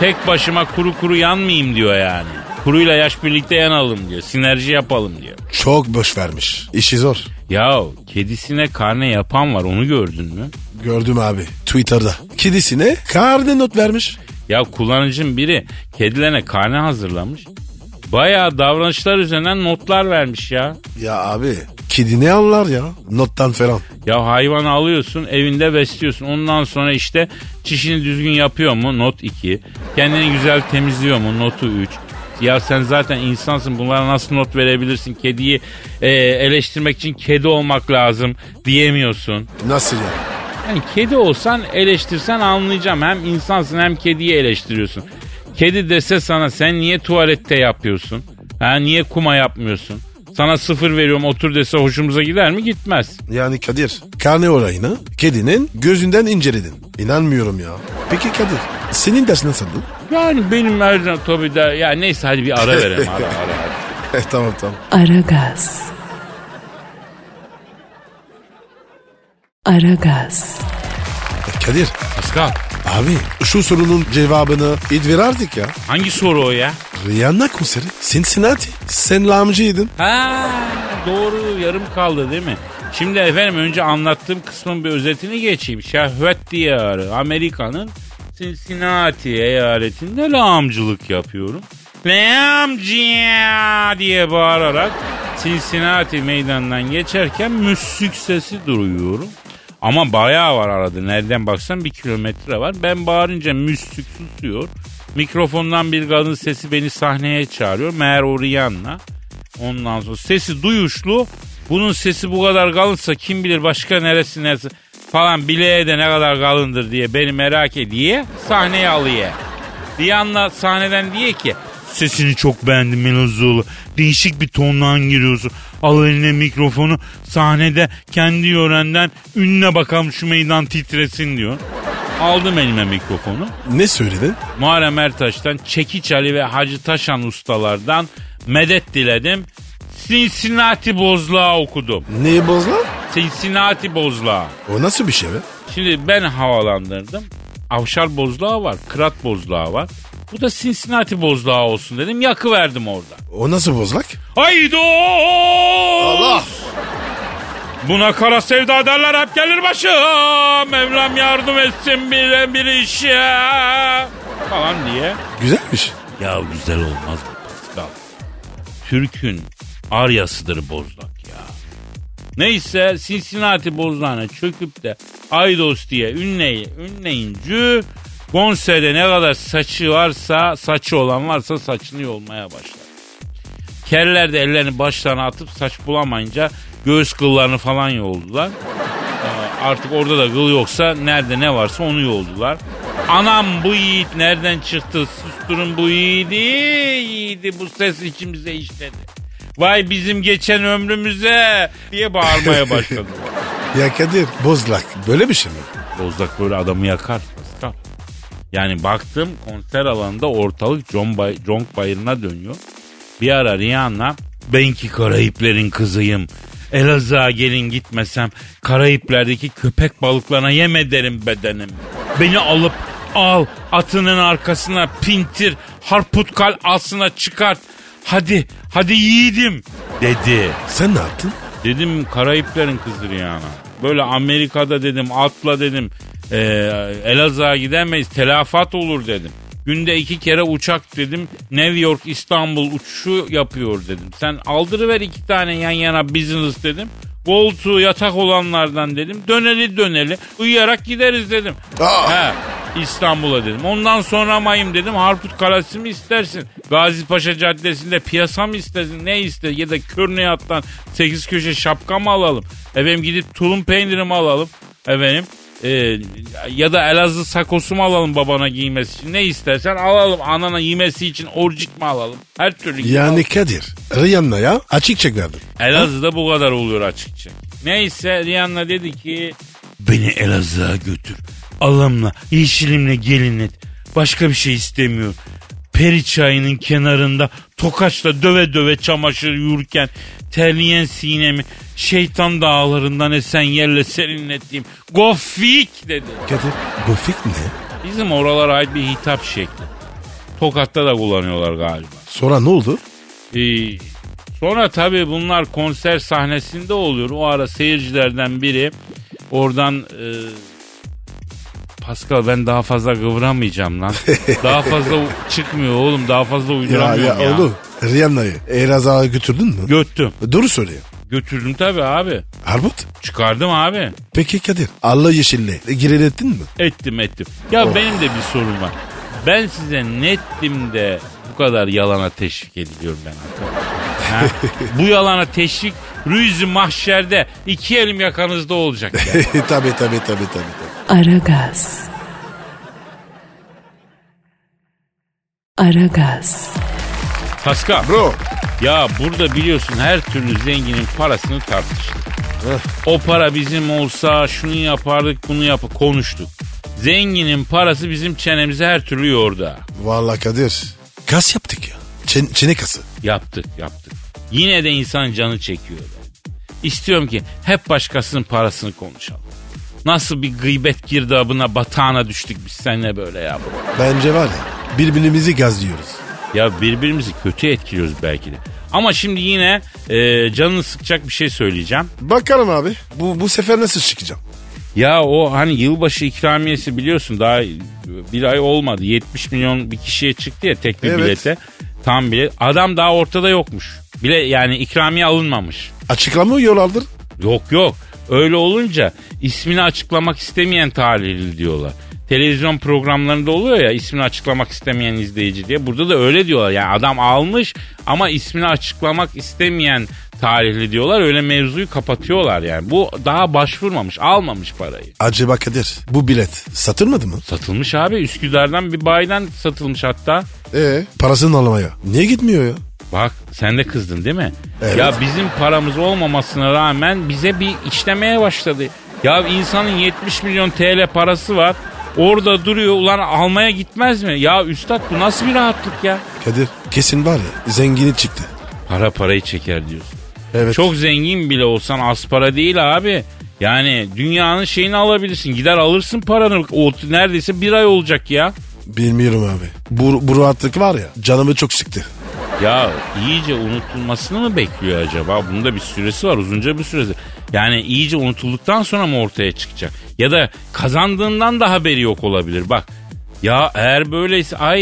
Tek başıma kuru kuru yanmayayım diyor yani. Kuruyla yaş birlikte yanalım diyor. Sinerji yapalım diyor. Çok boş vermiş. İşi zor. Ya kedisine karne yapan var onu gördün mü? Gördüm abi Twitter'da. Kedisine karne not vermiş. Ya kullanıcının biri kedilerine karne hazırlamış. Bayağı davranışlar üzerinden notlar vermiş ya. Ya abi kedi ne anlar ya nottan falan. Ya hayvanı alıyorsun evinde besliyorsun. Ondan sonra işte çişini düzgün yapıyor mu? Not 2. Kendini güzel temizliyor mu? Notu 3. Ya sen zaten insansın bunlara nasıl not verebilirsin? Kediyi e, eleştirmek için kedi olmak lazım diyemiyorsun. Nasıl ya? Yani kedi olsan eleştirsen anlayacağım. Hem insansın hem kediyi eleştiriyorsun. Kedi dese sana sen niye tuvalette yapıyorsun? Ha niye kuma yapmıyorsun? Sana sıfır veriyorum otur dese hoşumuza gider mi? Gitmez. Yani Kadir karne olayını kedinin gözünden inceledin. İnanmıyorum ya. Peki Kadir senin ders nasıldı? Yani benim her zaman tabii de ya neyse hadi bir ara verelim ara ara. ara. Eh, tamam tamam. Aragaz. Aragaz. Kadir Pascal abi şu sorunun cevabını İdver artık ya. hangi soru o ya? Rihanna konseri Cincinnati. Sen lağımcıydın. Ha doğru yarım kaldı değil mi? Şimdi efendim önce anlattığım kısmın bir özetini geçeyim. Şehvet diyarı Amerika'nın Cincinnati eyaletinde lağımcılık yapıyorum. Lağımcı diye bağırarak Cincinnati meydanından geçerken müslük sesi duyuyorum. Ama bayağı var arada. Nereden baksan bir kilometre var. Ben bağırınca müslük susuyor. Mikrofondan bir kadın sesi beni sahneye çağırıyor. Meğer o Rihanna. Ondan sonra sesi duyuşlu. Bunun sesi bu kadar kalınsa kim bilir başka neresi neresi falan bileğe de ne kadar kalındır diye beni merak ediyor. Sahneye alıyor. Rihanna sahneden diye ki sesini çok beğendim Melozoğlu. Değişik bir tondan giriyorsun. Al eline mikrofonu sahnede kendi yörenden ününe bakalım şu meydan titresin diyor. Aldım elime mikrofonu. Ne söyledin? Muharrem Ertaş'tan, Çekiç Ali ve Hacı Taşan ustalardan medet diledim. Cincinnati bozlağı okudum. Neyi boz lan? Cincinnati bozlağı. O nasıl bir şey be? Şimdi ben havalandırdım. Avşar bozlağı var, Kırat bozlağı var. Bu da Cincinnati bozlağı olsun dedim. Yakı verdim orada. O nasıl bozlak? Haydo! Allah! Buna kara sevda derler hep gelir başa. Mevlam yardım etsin bir, bir işe. Falan diye. Güzelmiş. Ya güzel olmaz mı Pascal? Türk'ün aryasıdır bozlak ya. Neyse Cincinnati bozlağına çöküp de Aydos diye ünleyi, ünleyince konserde ne kadar saçı varsa saçı olan varsa saçını yolmaya başlar. Keller de ellerini başlarına atıp saç bulamayınca göğüs kıllarını falan yoldular. Ee, Artık orada da kıl yoksa nerede ne varsa onu yoldular. Anam bu yiğit nereden çıktı? Susturun bu yiğidi. Yiğidi bu ses içimize işledi. Vay bizim geçen ömrümüze diye bağırmaya başladı. Ya Kadir bozlak böyle bir şey mi? Bozlak böyle adamı yakar. Yani baktım konser alanında ortalık Jonk bayırına dönüyor. Bir ara Rihanna ben ki Karayiplerin kızıyım. Elazığ'a gelin gitmesem Karayipler'deki köpek balıklarına yem ederim bedenim. Beni alıp al atının arkasına pintir harputkal asına çıkart. Hadi hadi yiğidim dedi. Sen ne yaptın? Dedim Karayiplerin kızı Rihanna. Böyle Amerika'da dedim atla dedim. E, Elazığ'a gidemeyiz telafat olur dedim. Günde iki kere uçak dedim. New York İstanbul uçuşu yapıyor dedim. Sen aldırıver iki tane yan yana business dedim. Koltuğu yatak olanlardan dedim. Döneli döneli uyuyarak gideriz dedim. Aa! He, İstanbul'a dedim. Ondan sonra mayım dedim. Harput Kalası mı istersin? Gazi Paşa Caddesi'nde piyasa mı istersin? Ne ister? Ya da Körneyat'tan 8 köşe şapka mı alalım? Efendim gidip tulum peyniri mi alalım? Efendim ee, ya da Elazığ sakosu mu alalım babana giymesi için? Ne istersen alalım. Anana giymesi için orcik mi alalım? Her türlü. Yani Kadir Rihanna'ya açık çek verdin. Elazığ'da bu kadar oluyor açıkça. Neyse Rihanna dedi ki beni Elazığ'a götür. Alımla, yeşilimle gelin et. Başka bir şey istemiyorum. Peri çayının kenarında tokaçla döve döve çamaşır yurken terleyen sinemi şeytan dağlarından esen yerle serinlettiğim gofik dedi. Kadir Gofik ne? Bizim oralara ait bir hitap şekli. Tokat'ta da kullanıyorlar galiba. Sonra ne oldu? Ee, sonra tabii bunlar konser sahnesinde oluyor. O ara seyircilerden biri oradan e, Pascal ben daha fazla kıvıramayacağım lan. daha fazla çıkmıyor oğlum. Daha fazla Ya uyduramıyorum ya, ya. oğlum Rihanna'yı Elazığ'a götürdün mü? Göttüm. Doğru söyle. Götürdüm tabii abi. Harbut. Çıkardım abi. Peki Kadir Allah yeşille giren ettin mi? Ettim ettim. Ya benim de bir sorum var. Ben size nettim de bu kadar yalana teşvik ediliyorum ben. Ha? bu yalana teşvik rüzü mahşerde iki elim yakanızda olacak ya. tabii tabii tabii tabii. tabii. Aragaz. Aragaz. Pascal. Bro. Ya burada biliyorsun her türlü zenginin parasını tartıştık. O para bizim olsa şunu yapardık bunu yap konuştuk. Zenginin parası bizim çenemizi her türlü yordu. ha. Vallahi Kadir. Kas yaptık ya. Çin, Çin'e kası. Yaptık yaptık. Yine de insan canı çekiyor. be. İstiyorum ki hep başkasının parasını konuşalım. Nasıl bir gıybet girdabına batağına düştük biz seninle böyle ya. Bence var ya birbirimizi gazlıyoruz. Ya birbirimizi kötü etkiliyoruz belki de. Ama şimdi yine e, canını sıkacak bir şey söyleyeceğim. Bakalım abi. Bu, bu sefer nasıl çıkacağım? Ya o hani yılbaşı ikramiyesi biliyorsun daha bir ay olmadı. 70 milyon bir kişiye çıktı ya tek bir Evet. bilete. Tam bilet. Adam daha ortada yokmuş. Bile yani ikramiye alınmamış. Açıklama yollardır. Yok yok. Öyle olunca ismini açıklamak istemeyen talihli diyorlar. Televizyon programlarında oluyor ya ismini açıklamak istemeyen izleyici diye. Burada da öyle diyorlar. Yani adam almış ama ismini açıklamak istemeyen talihli diyorlar. Öyle mevzuyu kapatıyorlar yani. Bu daha başvurmamış, almamış parayı. Acaba Kadir bu bilet satılmadı mı? Satılmış abi. Üsküdar'dan bir bayiden satılmış hatta. Ee? Parasını almaya. Niye gitmiyor ya? Bak sen de kızdın değil mi? Evet. Ya bizim paramız olmamasına rağmen bize bir işlemeye başladı. Ya insanın 70 milyon TL parası var. Orada duruyor ulan almaya gitmez mi? Ya üstad bu nasıl bir rahatlık ya? Kadir kesin var ya zengini çıktı. Para parayı çeker diyorsun. Evet. Çok zengin bile olsan az para değil abi. Yani dünyanın şeyini alabilirsin. Gider alırsın paranı. O neredeyse bir ay olacak ya. Bilmiyorum abi. Bu, bu rahatlık var ya canımı çok sıktı. Ya iyice unutulmasını mı bekliyor acaba? Bunun da bir süresi var uzunca bir süresi. Yani iyice unutulduktan sonra mı ortaya çıkacak? Ya da kazandığından da haberi yok olabilir bak. Ya eğer böyleyse ay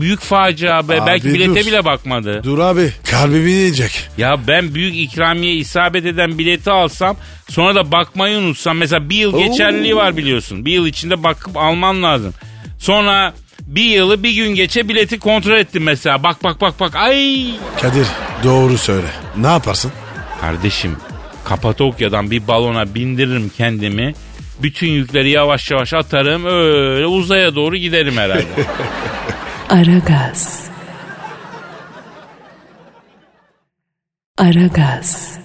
büyük facia be. Abi Belki bilete dur. bile bakmadı. Dur abi kalbimi yiyecek. Ya ben büyük ikramiye isabet eden bileti alsam sonra da bakmayı unutsam mesela bir yıl geçerliliği var biliyorsun. Bir yıl içinde bakıp alman lazım. Sonra bir yılı bir gün geçe bileti kontrol ettim mesela. Bak bak bak bak ay Kadir doğru söyle. Ne yaparsın? Kardeşim Kapadokya'dan bir balona bindiririm kendimi. Bütün yükleri yavaş yavaş atarım öyle uzaya doğru giderim herhalde. Aragaz. Aragaz.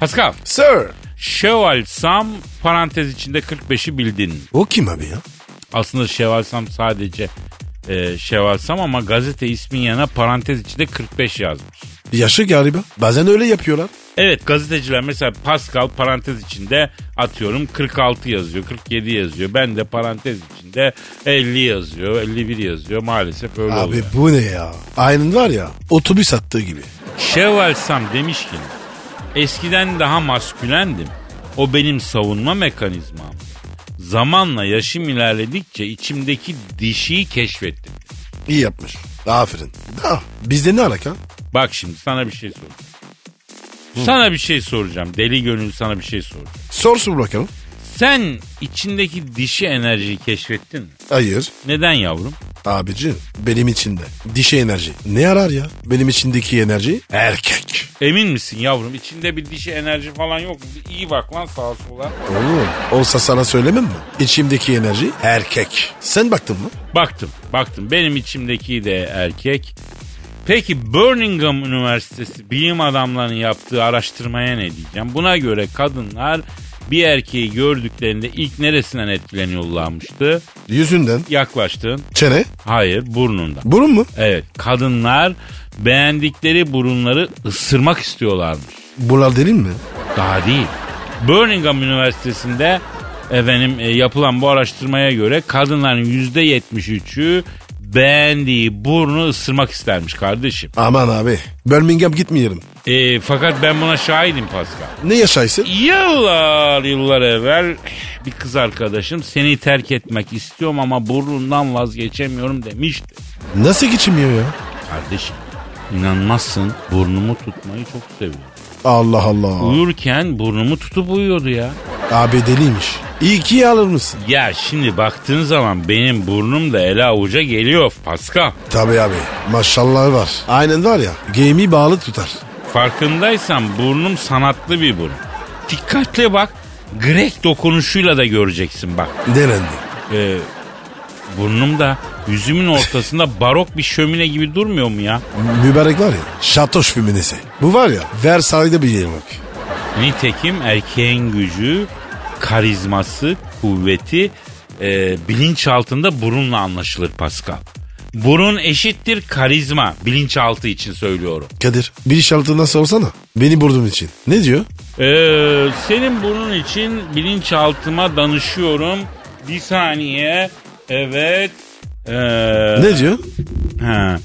Pascal, Sir. Şeval Sam parantez içinde 45'i bildin. O kim abi ya? Aslında Şevalsam sadece e, Şevalsam ama gazete ismin yanına parantez içinde 45 yazmış. Yaşı galiba. Bazen öyle yapıyorlar. Evet gazeteciler mesela Pascal parantez içinde atıyorum 46 yazıyor 47 yazıyor. Ben de parantez içinde 50 yazıyor 51 yazıyor maalesef öyle Abi oluyor. bu ne ya? Aynen var ya otobüs attığı gibi. Şevvalsam demiş ki eskiden daha maskülendim. O benim savunma mekanizmam. Zamanla yaşım ilerledikçe içimdeki dişiyi keşfettim. İyi yapmış. Aferin. Da bizde ne alaka? Bak şimdi sana bir şey soracağım. Sana bir şey soracağım. Deli gönül sana bir şey soracağım. Sorsun bakalım. Sen içindeki dişi enerjiyi keşfettin mi? Hayır. Neden yavrum? Abici benim içinde dişi enerji. Ne arar ya? Benim içindeki enerji erkek. Emin misin yavrum? İçinde bir dişi enerji falan yok mu? Bir iyi bak lan sağa sola. Oğlum olsa sana söylemem mi? İçimdeki enerji erkek. Sen baktın mı? Baktım, baktım. Benim içimdeki de erkek. Peki Birmingham Üniversitesi bilim adamlarının yaptığı araştırmaya ne diyeceğim? Buna göre kadınlar bir erkeği gördüklerinde ilk neresinden etkileniyorlarmıştı? Yüzünden. Yaklaştın. Çene. Hayır, burnundan. Burun mu? Evet, kadınlar beğendikleri burunları ısırmak istiyorlarmış. Bunlar delil mi? Daha değil. Birmingham Üniversitesi'nde efendim e, yapılan bu araştırmaya göre kadınların yüzde 73'ü beğendiği burnu ısırmak istermiş kardeşim. Aman abi. Birmingham gitmeyelim. E, fakat ben buna şahidim Pascal. Ne yaşaysın? Yıllar yıllar evvel bir kız arkadaşım seni terk etmek istiyorum ama burnundan vazgeçemiyorum demişti. Nasıl geçimiyor ya? Kardeşim inanmazsın burnumu tutmayı çok seviyorum. Allah Allah. Uyurken burnumu tutup uyuyordu ya. Abi deliymiş. İyi ki alır mısın? Ya şimdi baktığın zaman benim burnum da ele avuca geliyor Pascal. Tabii abi. Maşallah var. Aynen var ya. Game'i bağlı tutar. Farkındaysan burnum sanatlı bir burun. Dikkatli bak. Grek dokunuşuyla da göreceksin bak. Denendi. Ee, burnum da yüzümün ortasında barok bir şömine gibi durmuyor mu ya? Mübarek var ya. Şatoş füminesi. Bu var ya. Versay'da bir yer bak. Nitekim erkeğin gücü, karizması, kuvveti e, bilinçaltında burunla anlaşılır Pascal. Burun eşittir karizma. Bilinçaltı için söylüyorum. Kadir bir iş altına sorsana. Beni burnum için. Ne diyor? Ee, senin bunun için bilinçaltıma danışıyorum. Bir saniye. Evet. Ee, Ne diyor? he.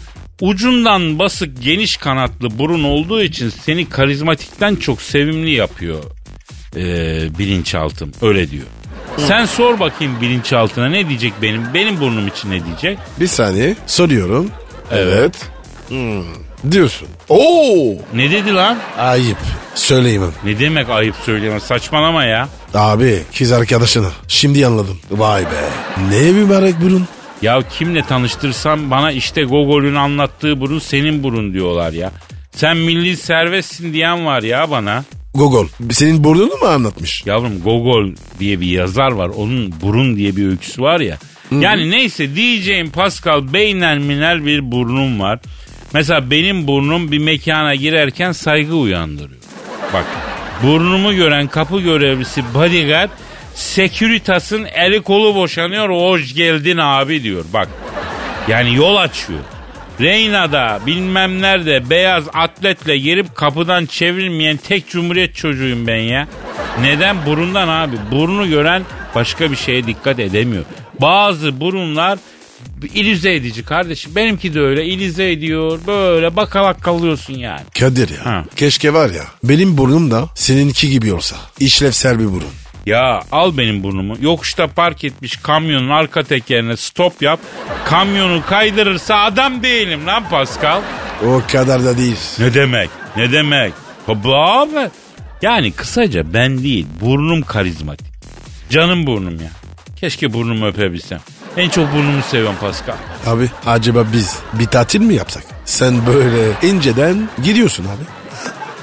Ucundan basık geniş kanatlı burun olduğu için seni karizmatikten çok sevimli yapıyor ee, bilinçaltım. Öyle diyor. Sen sor bakayım bilinçaltına ne diyecek benim benim burnum için ne diyecek? Bir saniye soruyorum. Evet. Hmm. Diyorsun. Oo! Ne dedi lan? Ayıp. Söyleyemem. Ne demek ayıp söyleyemem saçmalama ya. Abi kız arkadaşını. Şimdi anladım. Vay be. Ne mübarek burun. Ya kimle tanıştırsam bana işte Gogol'ün anlattığı burun senin burun diyorlar ya. Sen milli servetsin diyen var ya bana. Gogol. Senin burnunu mu anlatmış? Yavrum Gogol diye bir yazar var. Onun burun diye bir öyküsü var ya. Yani neyse diyeceğim Pascal beynel minel bir burnum var. Mesela benim burnum bir mekana girerken saygı uyandırıyor. Bak burnumu gören kapı görevlisi bodyguard Securitas'ın eli kolu boşanıyor hoş geldin abi diyor. Bak yani yol açıyor. Reyna'da bilmem nerede beyaz atletle girip kapıdan çevrilmeyen tek cumhuriyet çocuğuyum ben ya. Neden? Burundan abi. Burnu gören başka bir şeye dikkat edemiyor. Bazı burunlar ilize edici kardeşim. Benimki de öyle ilize ediyor. Böyle bakalak kalıyorsun yani. Kadir ya. Ha. Keşke var ya. Benim burnum da seninki gibi olsa. İşlevsel bir burun. Ya al benim burnumu. Yokuşta park etmiş kamyonun arka tekerine stop yap. Kamyonu kaydırırsa adam değilim lan Pascal. O kadar da değil. Ne demek? Ne demek? Baba abi. Yani kısaca ben değil burnum karizmatik. Canım burnum ya. Keşke burnumu öpebilsem. En çok burnumu seviyorum Pascal. Abi acaba biz bir tatil mi yapsak? Sen böyle inceden gidiyorsun abi.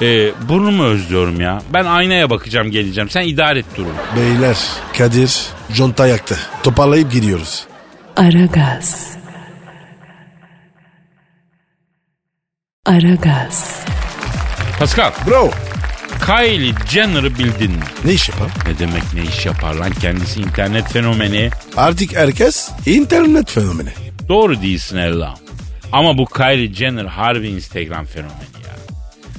Ee, burnumu özlüyorum ya. Ben aynaya bakacağım geleceğim. Sen idare et durumu. Beyler Kadir conta yaktı. Toparlayıp gidiyoruz. Aragaz. Aragaz. Pascal Bro. Kylie Jenner'ı bildin mi? Ne iş yapar? Ne demek ne iş yapar lan kendisi internet fenomeni. Artık herkes internet fenomeni. Doğru değilsin Ella. Ama bu Kylie Jenner harbi Instagram fenomeni.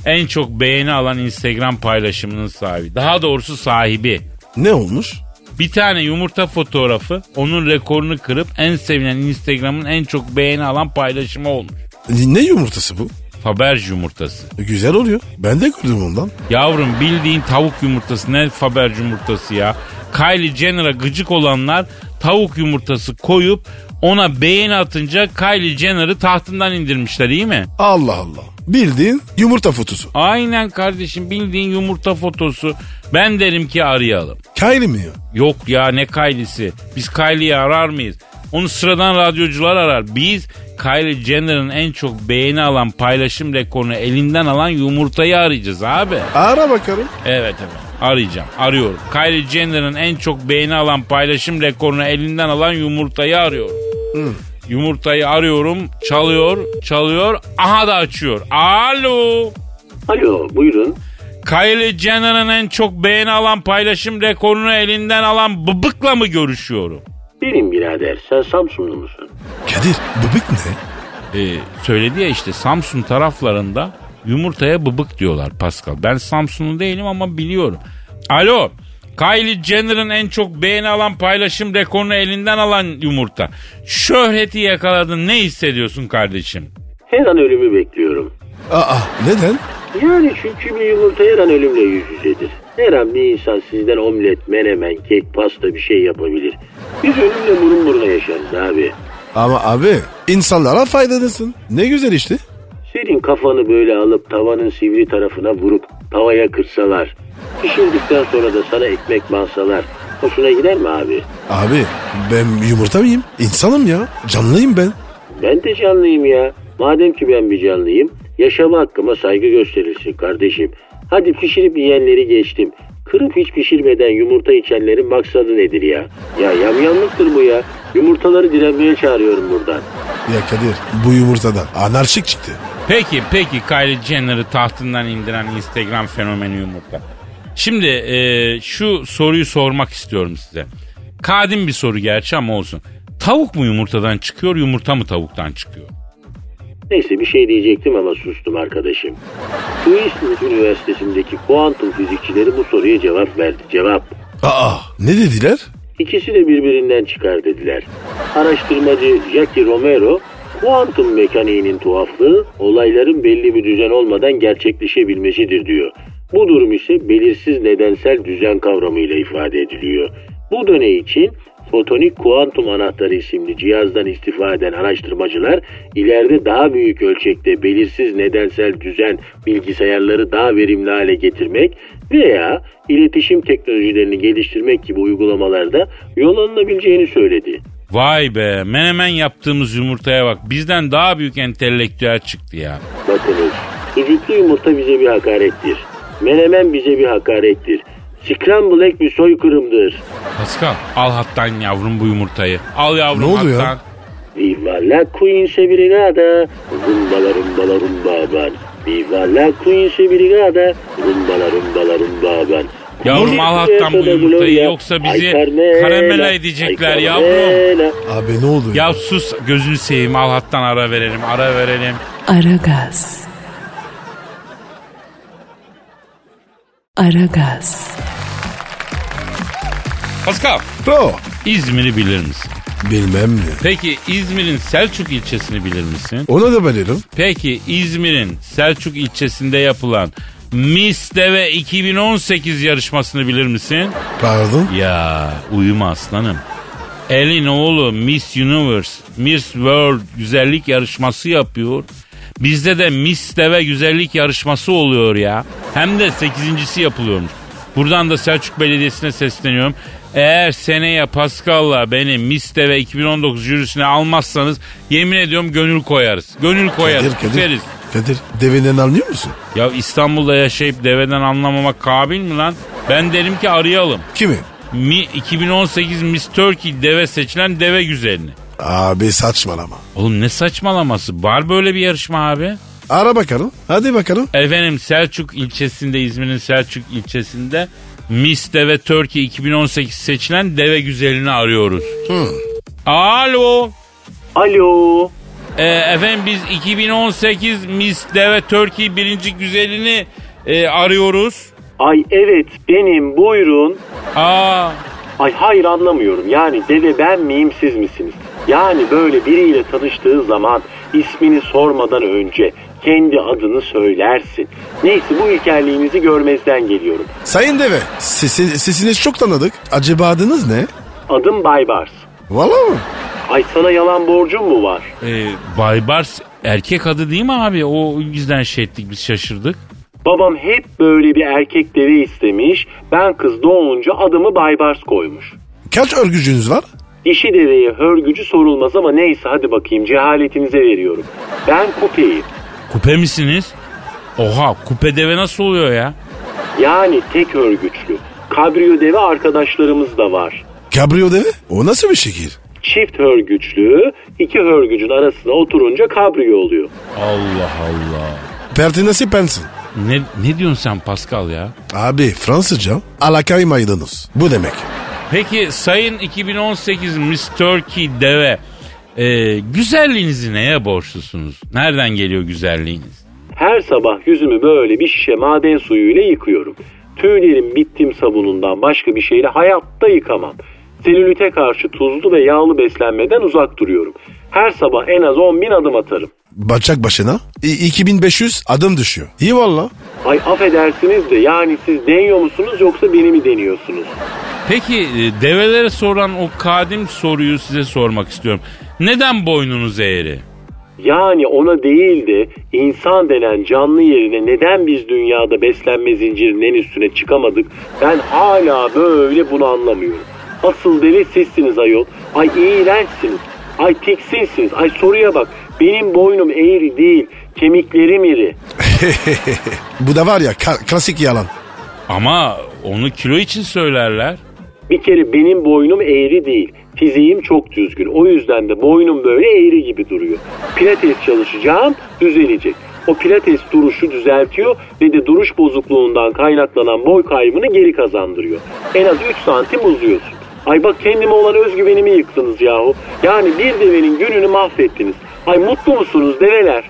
En çok beğeni alan Instagram paylaşımının sahibi. Daha doğrusu sahibi. Ne olmuş? Bir tane yumurta fotoğrafı onun rekorunu kırıp en sevilen Instagram'ın en çok beğeni alan paylaşımı olmuş. Ne yumurtası bu? Faberge yumurtası. Güzel oluyor. Ben de gördüm ondan. Yavrum bildiğin tavuk yumurtası ne Faberge yumurtası ya. Kylie Jenner'a gıcık olanlar tavuk yumurtası koyup ona beğeni atınca Kylie Jenner'ı tahtından indirmişler iyi mi? Allah Allah. Bildiğin yumurta fotosu. Aynen kardeşim bildiğin yumurta fotosu. Ben derim ki arayalım. Kylie mi ya? Yok ya ne Kylie'si. Biz Kylie'yi arar mıyız? Onu sıradan radyocular arar. Biz Kylie Jenner'ın en çok beğeni alan paylaşım rekorunu elinden alan yumurtayı arayacağız abi. Ara bakalım. Evet evet arayacağım arıyorum. Kylie Jenner'ın en çok beğeni alan paylaşım rekorunu elinden alan yumurtayı arıyorum. Yumurtayı arıyorum çalıyor çalıyor aha da açıyor. Alo. Alo buyurun. Kylie Jenner'ın en çok beğeni alan paylaşım rekorunu elinden alan bıbıkla mı görüşüyorum? Benim birader sen Samsunlu musun? Kadir bıbık ne? Ee, söyledi ya işte Samsun taraflarında yumurtaya bıbık diyorlar Pascal. Ben Samsunlu değilim ama biliyorum. Alo. Kylie Jenner'ın en çok beğeni alan paylaşım rekorunu elinden alan yumurta. Şöhreti yakaladın ne hissediyorsun kardeşim? Her an ölümü bekliyorum. Aa neden? Yani çünkü bir yumurta her an ölümle yüz yüzedir. Her an bir insan sizden omlet, menemen, kek, pasta bir şey yapabilir. Biz ölümle burun buruna yaşarız abi. Ama abi insanlara faydalasın. Ne güzel işte. Senin kafanı böyle alıp tavanın sivri tarafına vurup tavaya kırsalar. Pişirdikten sonra da sana ekmek bansalar. Hoşuna gider mi abi? Abi ben yumurta mıyım? İnsanım ya. Canlıyım ben. Ben de canlıyım ya. Madem ki ben bir canlıyım, yaşama hakkıma saygı gösterilsin kardeşim. Hadi pişirip yiyenleri geçtim. Kırıp hiç pişirmeden yumurta içenlerin maksadı nedir ya? Ya yamyamlıktır bu ya. Yumurtaları direnmeye çağırıyorum buradan. Ya Kadir bu yumurtadan anarşik çıktı. Peki peki Kylie Jenner'ı tahtından indiren Instagram fenomeni yumurta. Şimdi e, şu soruyu sormak istiyorum size. Kadim bir soru gerçi ama olsun. Tavuk mu yumurtadan çıkıyor yumurta mı tavuktan çıkıyor? Neyse bir şey diyecektim ama sustum arkadaşım. Louisville Üniversitesi'ndeki kuantum fizikçileri bu soruya cevap verdi. Cevap. Aa ne dediler? İkisi de birbirinden çıkar dediler. Araştırmacı Jackie Romero, kuantum mekaniğinin tuhaflığı olayların belli bir düzen olmadan gerçekleşebilmesidir diyor. Bu durum ise belirsiz nedensel düzen kavramıyla ifade ediliyor. Bu dönem için fotonik kuantum anahtarı isimli cihazdan istifade eden araştırmacılar ileride daha büyük ölçekte belirsiz nedensel düzen bilgisayarları daha verimli hale getirmek veya iletişim teknolojilerini geliştirmek gibi uygulamalarda yol alınabileceğini söyledi. Vay be menemen yaptığımız yumurtaya bak bizden daha büyük entelektüel çıktı ya. Bakınız, sucuklu yumurta bize bir hakarettir. Menemen bize bir hakarettir. Scramble egg bir soykırımdır. Pascal al hattan yavrum bu yumurtayı. Al yavrum Ne hattan. Viva la Queen'se brigada, rumbala rumbala rumbaban. Viva la Queen'se brigada, rumbala rumbala rumbaban. Yavrum al hattan bu yumurtayı yoksa bizi karamela edecekler yavrum. Abi ne oldu? Ya sus gözünü seveyim al hattan ara verelim ara verelim. Aragaz. Aragaz. Pascal Bro. İzmir'i bilir misin? Bilmem mi? Peki İzmir'in Selçuk ilçesini bilir misin? Ona da bilirim. Peki İzmir'in Selçuk ilçesinde yapılan Miss Deve 2018 yarışmasını bilir misin? Pardon. Ya uyuma aslanım. Elin oğlu Miss Universe, Miss World güzellik yarışması yapıyor. Bizde de Miss Deve güzellik yarışması oluyor ya. Hem de sekizincisi yapılıyormuş. Buradan da Selçuk Belediyesi'ne sesleniyorum. Eğer seneye Pascal'la beni Miss Deve 2019 jürisine almazsanız yemin ediyorum gönül koyarız. Gönül koyarız. Kadir, Kadir. Kadir deveden anlıyor musun? Ya İstanbul'da yaşayıp deveden anlamamak kabil mi lan? Ben derim ki arayalım. Kimi? Mi 2018 Miss Turkey deve seçilen deve güzelini. Abi saçmalama. Oğlum ne saçmalaması? Var böyle bir yarışma abi. Ara bakalım. Hadi bakalım. Efendim Selçuk ilçesinde İzmir'in Selçuk ilçesinde Miss Deve Turkey 2018 seçilen deve güzelini arıyoruz. Alo. Alo. Ee, efendim biz 2018 Miss Deve Turkey birinci güzelini e, arıyoruz. Ay evet benim buyurun. Aa, Ay hayır anlamıyorum. Yani deve ben miyim siz misiniz? Yani böyle biriyle tanıştığı zaman ismini sormadan önce kendi adını söylersin. Neyse bu ilkelliğinizi görmezden geliyorum. Sayın Deve sesi, sesiniz çok tanıdık. Acaba adınız ne? Adım Baybars. Valla mı? Ay sana yalan borcum mu var? e, Baybars erkek adı değil mi abi? O yüzden şey ettik biz şaşırdık. Babam hep böyle bir erkek deve istemiş. Ben kız doğunca adımı Baybars koymuş. Kaç örgücünüz var? Dişi deveye hörgücü sorulmaz ama neyse hadi bakayım cehaletinize veriyorum. Ben kupeyim. Kupe misiniz? Oha kupe deve nasıl oluyor ya? Yani tek hörgüçlü. Kabriyo deve arkadaşlarımız da var. Cabrio Deve? O nasıl bir şekil? Çift hörgüçlü, iki hörgücün arasına oturunca kabriyo oluyor. Allah Allah. Pertinesi pensin. Ne, ne diyorsun sen Pascal ya? Abi Fransızca alakay maydanoz. Bu demek. Peki sayın 2018 Miss Turkey deve e, güzelliğinizi neye borçlusunuz? Nereden geliyor güzelliğiniz? Her sabah yüzümü böyle bir şişe maden suyuyla yıkıyorum. Tüylerim bittim sabunundan başka bir şeyle hayatta yıkamam. Selülite karşı tuzlu ve yağlı beslenmeden uzak duruyorum. Her sabah en az 10 bin adım atarım. Bacak başına i- 2500 adım düşüyor. İyi valla. Ay affedersiniz de yani siz deniyor musunuz yoksa beni mi deniyorsunuz? Peki e, develere soran o kadim soruyu size sormak istiyorum. Neden boynunuz eğri? Yani ona değil de insan denen canlı yerine neden biz dünyada beslenme zincirinin en üstüne çıkamadık ben hala böyle bunu anlamıyorum. Asıl deli sizsiniz ayol. Ay iğrençsiniz. Ay tiksinsiniz. Ay soruya bak. Benim boynum eğri değil. Kemiklerim iri. Bu da var ya ka- klasik yalan. Ama onu kilo için söylerler. Bir kere benim boynum eğri değil. Fiziğim çok düzgün. O yüzden de boynum böyle eğri gibi duruyor. Pilates çalışacağım, düzelecek. O pilates duruşu düzeltiyor ve de duruş bozukluğundan kaynaklanan boy kaybını geri kazandırıyor. En az 3 santim uzuyorsun. Ay bak kendime olan özgüvenimi yıktınız yahu. Yani bir devenin gününü mahvettiniz. Ay mutlu musunuz develer?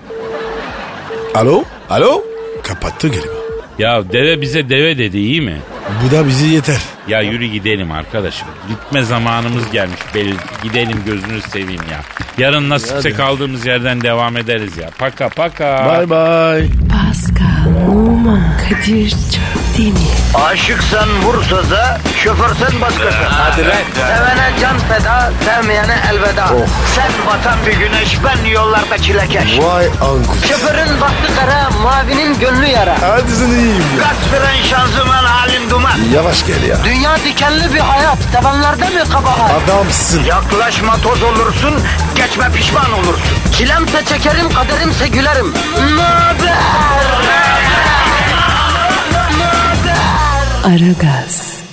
Alo? Alo? Kapattı galiba. Ya deve bize deve dedi iyi mi? Bu da bizi yeter. Ya yürü gidelim arkadaşım. Gitme zamanımız gelmiş. Belli. Gidelim gözünü seveyim ya. Yarın nasipse kaldığımız yerden devam ederiz ya. Paka paka. Bye bye. Pascal, Oman, Kadir çok değil mi? Aşıksan vursa da, şoförsen başkasın. Hadi Sevene can feda, sevmeyene elveda. Sen batan bir güneş, ben yollarda çilekeş. Vay anku. Şoförün baktı kara, mavinin gönlü yara. Hadi sen iyiyim ya. Kasperen şanzıman halin duman. Yavaş gel ya. Dünya dikenli bir hayat, sevenlerde mi kabahar? Adamsın. Yaklaşma toz olursun, geçme pişman olursun. Çilemse çekerim, kaderimse gülerim. Möber! Aragaz.